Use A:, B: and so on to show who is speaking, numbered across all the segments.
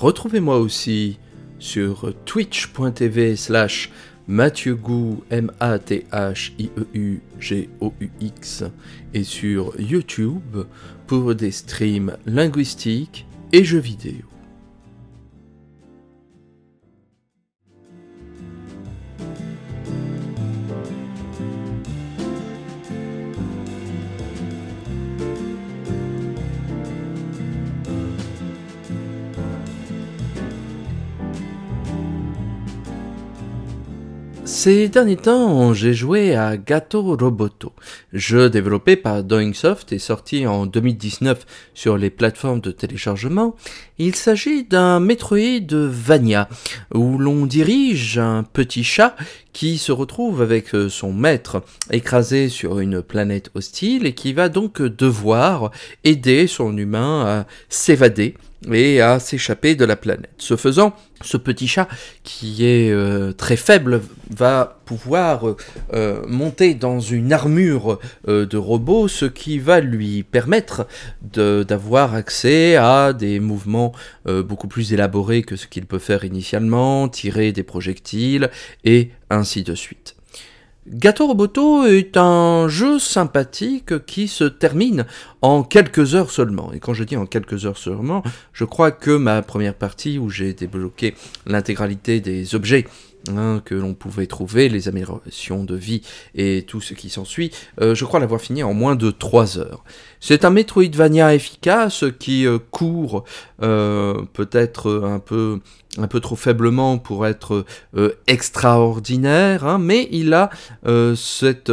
A: Retrouvez-moi aussi sur twitch.tv slash Mathieu M-A-T-H-I-E-U-G-O-U-X, et sur YouTube pour des streams linguistiques et jeux vidéo. Ces derniers temps, j'ai joué à Gato Roboto, jeu développé par Doingsoft et sorti en 2019 sur les plateformes de téléchargement. Il s'agit d'un Metroidvania où l'on dirige un petit chat qui se retrouve avec son maître écrasé sur une planète hostile et qui va donc devoir aider son humain à s'évader et à s'échapper de la planète. Ce faisant, ce petit chat qui est euh, très faible va pouvoir euh, monter dans une armure euh, de robot, ce qui va lui permettre d'avoir accès à des mouvements beaucoup plus élaborés que ce qu'il peut faire initialement, tirer des projectiles et ainsi de suite. Gato Roboto est un jeu sympathique qui se termine en quelques heures seulement. Et quand je dis en quelques heures seulement, je crois que ma première partie où j'ai débloqué l'intégralité des objets Hein, que l'on pouvait trouver, les améliorations de vie et tout ce qui s'ensuit, euh, je crois l'avoir fini en moins de 3 heures. C'est un Metroidvania efficace qui euh, court euh, peut-être un peu, un peu trop faiblement pour être extraordinaire, hein, mais il a cet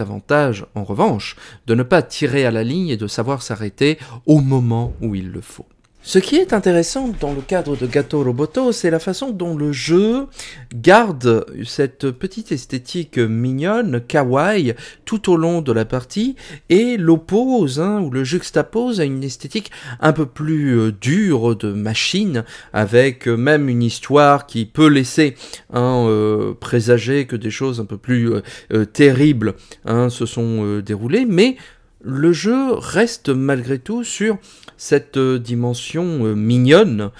A: avantage en revanche de ne pas tirer à la ligne et de savoir s'arrêter au moment où il le faut. Ce qui est intéressant dans le cadre de Gato Roboto, c'est la façon dont le jeu garde cette petite esthétique mignonne, kawaii, tout au long de la partie, et l'oppose, hein, ou le juxtapose à une esthétique un peu plus euh, dure de machine, avec euh, même une histoire qui peut laisser hein, euh, présager que des choses un peu plus terribles hein, se sont déroulées, mais le jeu reste malgré tout sur cette euh, dimension euh, mignonne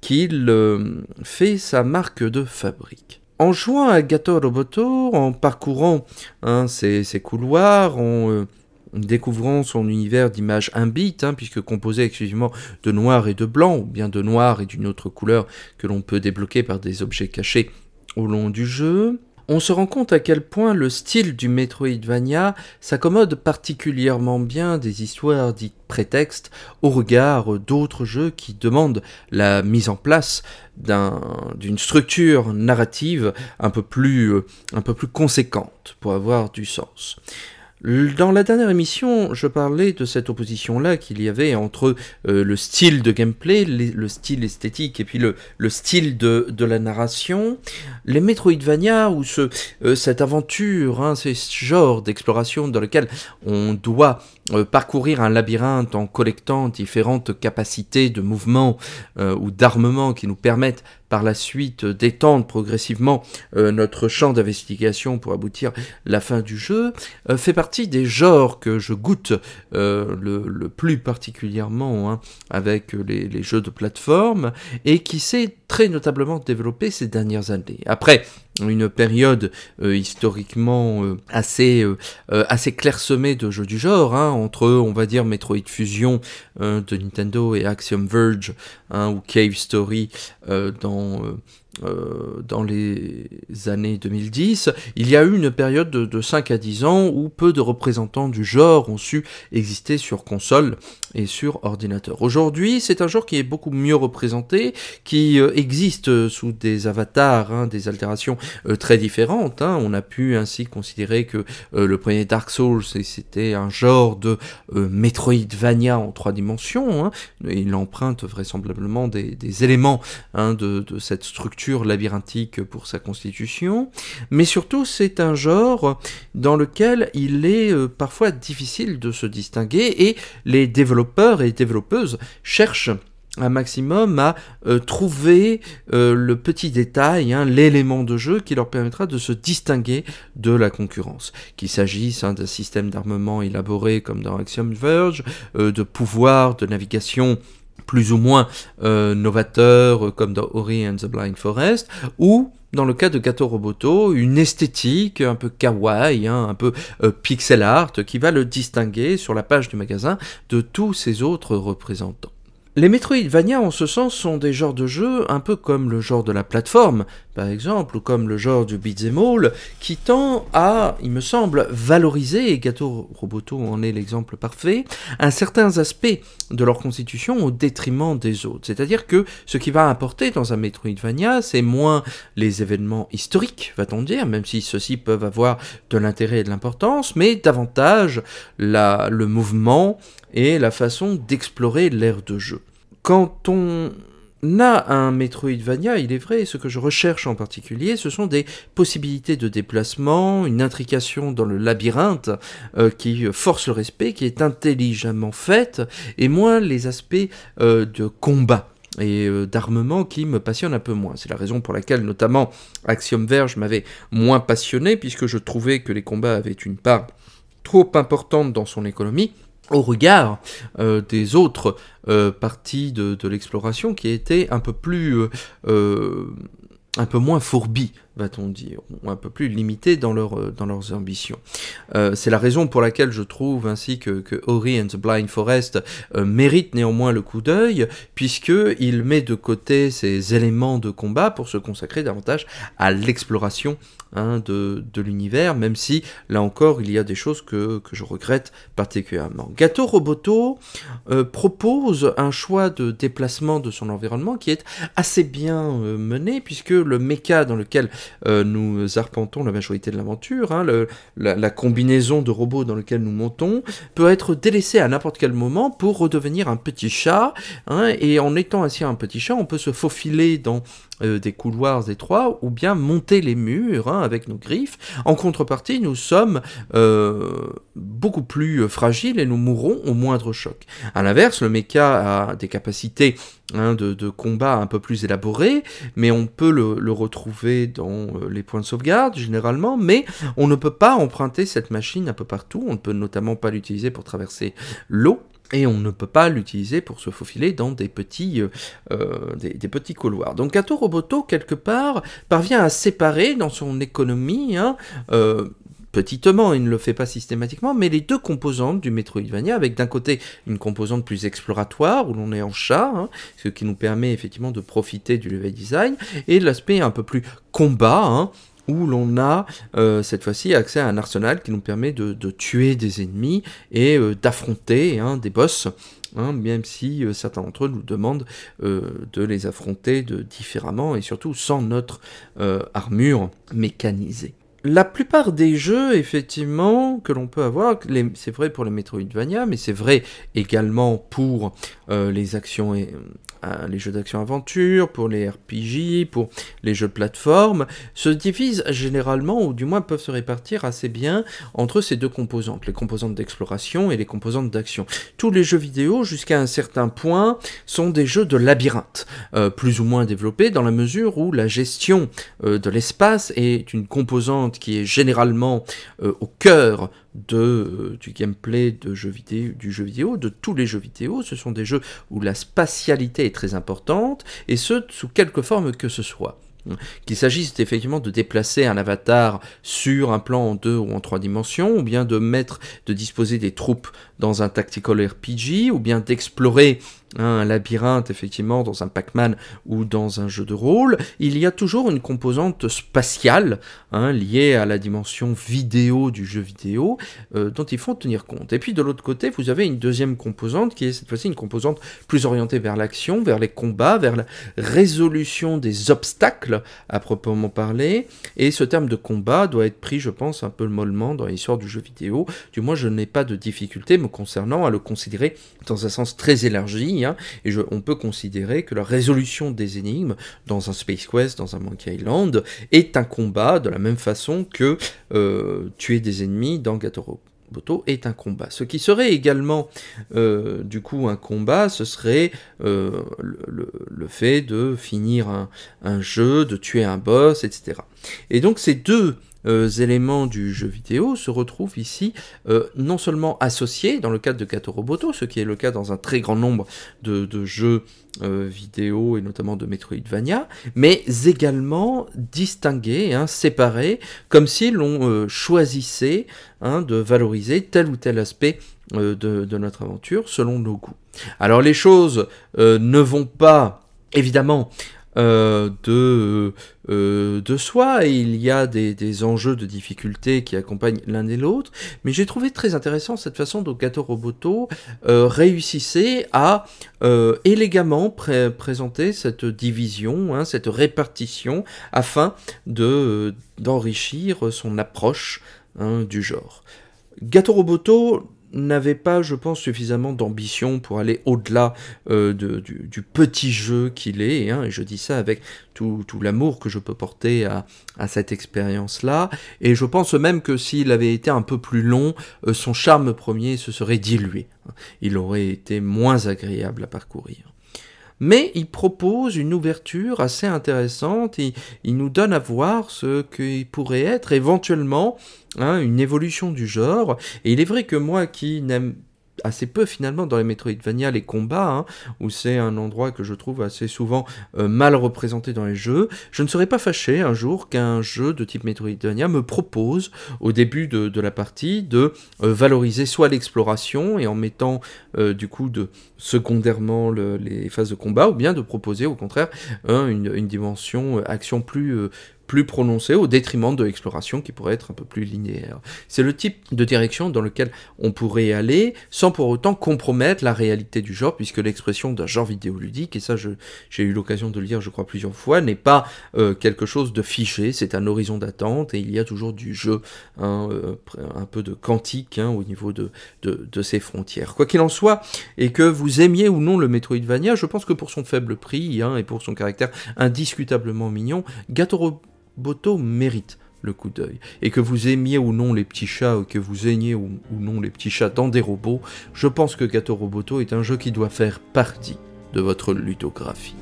A: qu'il euh, fait sa marque de fabrique. En jouant à Gato Roboto, en parcourant hein, ses, couloirs, en découvrant son univers d'images imbite, hein, puisque composé exclusivement de noir et de blanc, ou bien de noir et d'une autre couleur que l'on peut débloquer par des objets cachés au long du jeu, on se rend compte à quel point le style du Metroidvania s'accommode particulièrement bien des histoires dites prétextes au regard d'autres jeux qui demandent la mise en place d'une structure narrative euh, un peu plus conséquente pour avoir du sens. Dans la dernière émission, je parlais de cette opposition-là qu'il y avait entre euh, le style de gameplay, le style esthétique et puis le, style de, la narration. Les Metroidvania, ou ce, euh, cette aventure, hein, ce genre d'exploration dans lequel on doit euh, parcourir un labyrinthe en collectant différentes capacités de mouvement ou d'armement qui nous permettent par la suite d'étendre progressivement euh, notre champ d'investigation pour aboutir à la fin du jeu, euh, fait partie des genres que je goûte euh, le, plus particulièrement hein, avec les, les, jeux de plateforme et qui s'est très notablement développé ces dernières années. Après, une période euh, historiquement euh, assez, euh, assez clairsemée de jeux du genre, hein, entre, on va dire, Metroid Fusion de Nintendo et Axiom Verge, hein, ou Cave Story dans euh, dans les années 2010, il y a eu une période de, 5 à 10 ans où peu de représentants du genre ont su exister sur console et sur ordinateur. Aujourd'hui, c'est un genre qui est beaucoup mieux représenté, qui euh, existe sous des avatars, hein, des altérations euh, très différentes. Hein. On a pu ainsi considérer que le premier Dark Souls, c'était un genre de Metroidvania en trois dimensions. Hein. Il emprunte vraisemblablement des, éléments de cette structure labyrinthique pour sa constitution, mais surtout c'est un genre dans lequel il est euh, parfois difficile de se distinguer et les développeurs et développeuses cherchent un maximum à euh, trouver euh, le petit détail, hein, l'élément de jeu qui leur permettra de se distinguer de la concurrence. Qu'il s'agisse hein, d'un système d'armement élaboré comme dans Axiom Verge, de pouvoir de navigation plus ou moins novateurs comme dans Ori and the Blind Forest, ou dans le cas de Gato Roboto, une esthétique un peu kawaii, hein, un peu pixel art, qui va le distinguer sur la page du magasin de tous ses autres représentants. Les Metroidvania, en ce sens, sont des genres de jeux un peu comme le genre de la plateforme, par exemple, ou comme le genre du beat'em all, qui tend à, il me semble, valoriser, et Gato Roboto en est l'exemple parfait, un certain aspect de leur constitution au détriment des autres. C'est-à-dire que ce qui va importer dans un Metroidvania, c'est moins les événements historiques, va-t-on dire, même si ceux-ci peuvent avoir de l'intérêt et de l'importance, mais davantage la, le mouvement et la façon d'explorer l'ère de jeu. Quand on a un Metroidvania, il est vrai, ce que je recherche en particulier, ce sont des possibilités de déplacement, une intrication dans le labyrinthe euh, qui force le respect, qui est intelligemment faite, et moins les aspects euh, de combat et euh, d'armement qui me passionnent un peu moins. C'est la raison pour laquelle notamment Axiom Verge m'avait moins passionné, puisque je trouvais que les combats avaient une part trop importante dans son économie, au regard euh, des autres euh, parties de, l'exploration qui étaient un peu plus euh, un peu moins fourbis, va-t-on dire, un peu plus limités dans, leur, dans leurs ambitions. c'est la raison pour laquelle je trouve ainsi que, que and the Blind Forest mérite néanmoins le coup d'œil, puisqu'il met de côté ces éléments de combat pour se consacrer davantage à l'exploration Hein, de, l'univers, même si là encore il y a des choses que, je regrette particulièrement. Gato Roboto euh, propose un choix de déplacement de son environnement qui est assez bien euh, mené, puisque le méca dans lequel euh, nous arpentons la majorité de l'aventure, hein, la, combinaison de robots dans lequel nous montons, peut être délaissé à n'importe quel moment pour redevenir un petit chat, hein, et en étant ainsi un petit chat, on peut se faufiler dans des couloirs étroits ou bien monter les murs avec nos griffes. En contrepartie, nous sommes euh, beaucoup plus fragiles et nous mourrons au moindre choc. A l'inverse, le mecha a des capacités hein, de, combat un peu plus élaborées, mais on peut le, retrouver dans euh, les points de sauvegarde généralement, mais on ne peut pas emprunter cette machine un peu partout, on ne peut notamment pas l'utiliser pour traverser l'eau et on ne peut pas l'utiliser pour se faufiler dans des petits, euh, euh, des, petits couloirs. Donc Kato Roboto, quelque part, parvient à séparer dans son économie, hein, euh, petitement, il ne le fait pas systématiquement, mais les deux composantes du Metroidvania, avec d'un côté une composante plus exploratoire, où l'on est en chat, hein, ce qui nous permet effectivement de profiter du level design, et l'aspect un peu plus combat, hein, où l'on a euh, cette fois-ci accès à un arsenal qui nous permet de, tuer des ennemis et euh, d'affronter hein, des boss, hein, même si euh, certains d'entre eux nous demandent de les affronter différemment et surtout sans notre armure mécanisée. La plupart des jeux, effectivement, que l'on peut avoir, c'est vrai pour les Metroidvania, mais c'est vrai également pour les actions les jeux d'action-aventure, pour les RPG, pour les jeux de plateforme, se divisent généralement, ou du moins peuvent se répartir assez bien entre ces deux composantes, les composantes d'exploration et les composantes d'action. Tous les jeux vidéo, jusqu'à un certain point, sont des jeux de labyrinthe, euh, plus ou moins développés dans la mesure où la gestion euh, de l'espace est une composante qui est généralement euh, au cœur de, euh, du gameplay de jeux vidéo, du jeu vidéo, de tous les jeux vidéo. Ce sont des jeux où la spatialité est très importante, et ce, sous quelque forme que ce soit. Qu'il s'agisse effectivement de déplacer un avatar sur un plan en deux ou en trois dimensions, ou bien de mettre, de disposer des troupes dans un tactical RPG, ou bien d'explorer un labyrinthe, effectivement, dans un Pac-Man ou dans un jeu de rôle, il y a toujours une composante spatiale hein, liée à la dimension vidéo du jeu vidéo euh, dont il faut tenir compte. Et puis de l'autre côté, vous avez une deuxième composante qui est cette fois-ci une composante plus orientée vers l'action, vers les combats, vers la résolution des obstacles à proprement parler. Et ce terme de combat doit être pris, je pense, un peu mollement dans l'histoire du jeu vidéo. Du moins, je n'ai pas de difficulté me concernant à le considérer dans un sens très élargi Hein, et on peut considérer que la résolution des énigmes dans un Space Quest, dans un Monkey Island, est un combat de la même façon que euh, tuer des ennemis dans Gatoro. Boto est un combat. Ce qui serait également euh, du coup un combat, ce serait euh, le, fait de finir un, jeu, de tuer un boss, etc. Et donc ces deux éléments du jeu vidéo se retrouvent ici non seulement associés dans le cadre de Gato Roboto, ce qui est le cas dans un très grand nombre de, jeux vidéo et notamment de Metroidvania, mais également distingués, hein, séparés, comme si l'on choisissait hein, de valoriser tel ou tel aspect de, notre aventure selon nos goûts. Alors les choses ne vont pas évidemment euh, de, euh, de soi et il y a des, enjeux de difficulté qui accompagnent l'un et l'autre, mais j'ai trouvé très intéressant cette façon dont Gato Roboto euh, réussissait à élégamment présenter cette division, hein, cette répartition, afin de d'enrichir son approche hein, du genre. Gato Roboto n'avait pas, je pense, suffisamment d'ambition pour aller au-delà euh, du, petit jeu qu'il est, hein, et je dis ça avec tout, l'amour que je peux porter à, cette expérience-là, et je pense même que s'il avait été un peu plus long, euh, son charme premier se serait dilué, il aurait été moins agréable à parcourir mais il propose une ouverture assez intéressante, il, il nous donne à voir ce qu'il pourrait être éventuellement hein, une évolution du genre, et il est vrai que moi qui n'aime assez peu finalement dans les Metroidvania les combats, hein, où c'est un endroit que je trouve assez souvent euh, mal représenté dans les jeux. Je ne serais pas fâché un jour qu'un jeu de type Metroidvania me propose au début de, la partie de euh, valoriser soit l'exploration et en mettant euh, du coup de secondairement les phases de combat, ou bien de proposer au contraire une, dimension action plus plus prononcé au détriment de l'exploration qui pourrait être un peu plus linéaire. C'est le type de direction dans lequel on pourrait aller sans pour autant compromettre la réalité du genre, puisque l'expression d'un genre vidéoludique, et ça j'ai eu l'occasion de le lire je crois plusieurs fois, n'est pas euh, quelque chose de fiché, c'est un horizon d'attente et il y a toujours du jeu, hein, euh, un peu de quantique hein, au niveau de, de, ses frontières. Quoi qu'il en soit, et que vous aimiez ou non le Metroidvania, je pense que pour son faible prix hein, et pour son caractère indiscutablement mignon, Gato Boto mérite le coup d'œil. Et que vous aimiez ou non les petits chats, ou que vous aimiez ou, non les petits chats dans des robots, je pense que Gato Roboto est un jeu qui doit faire partie de votre ludographie.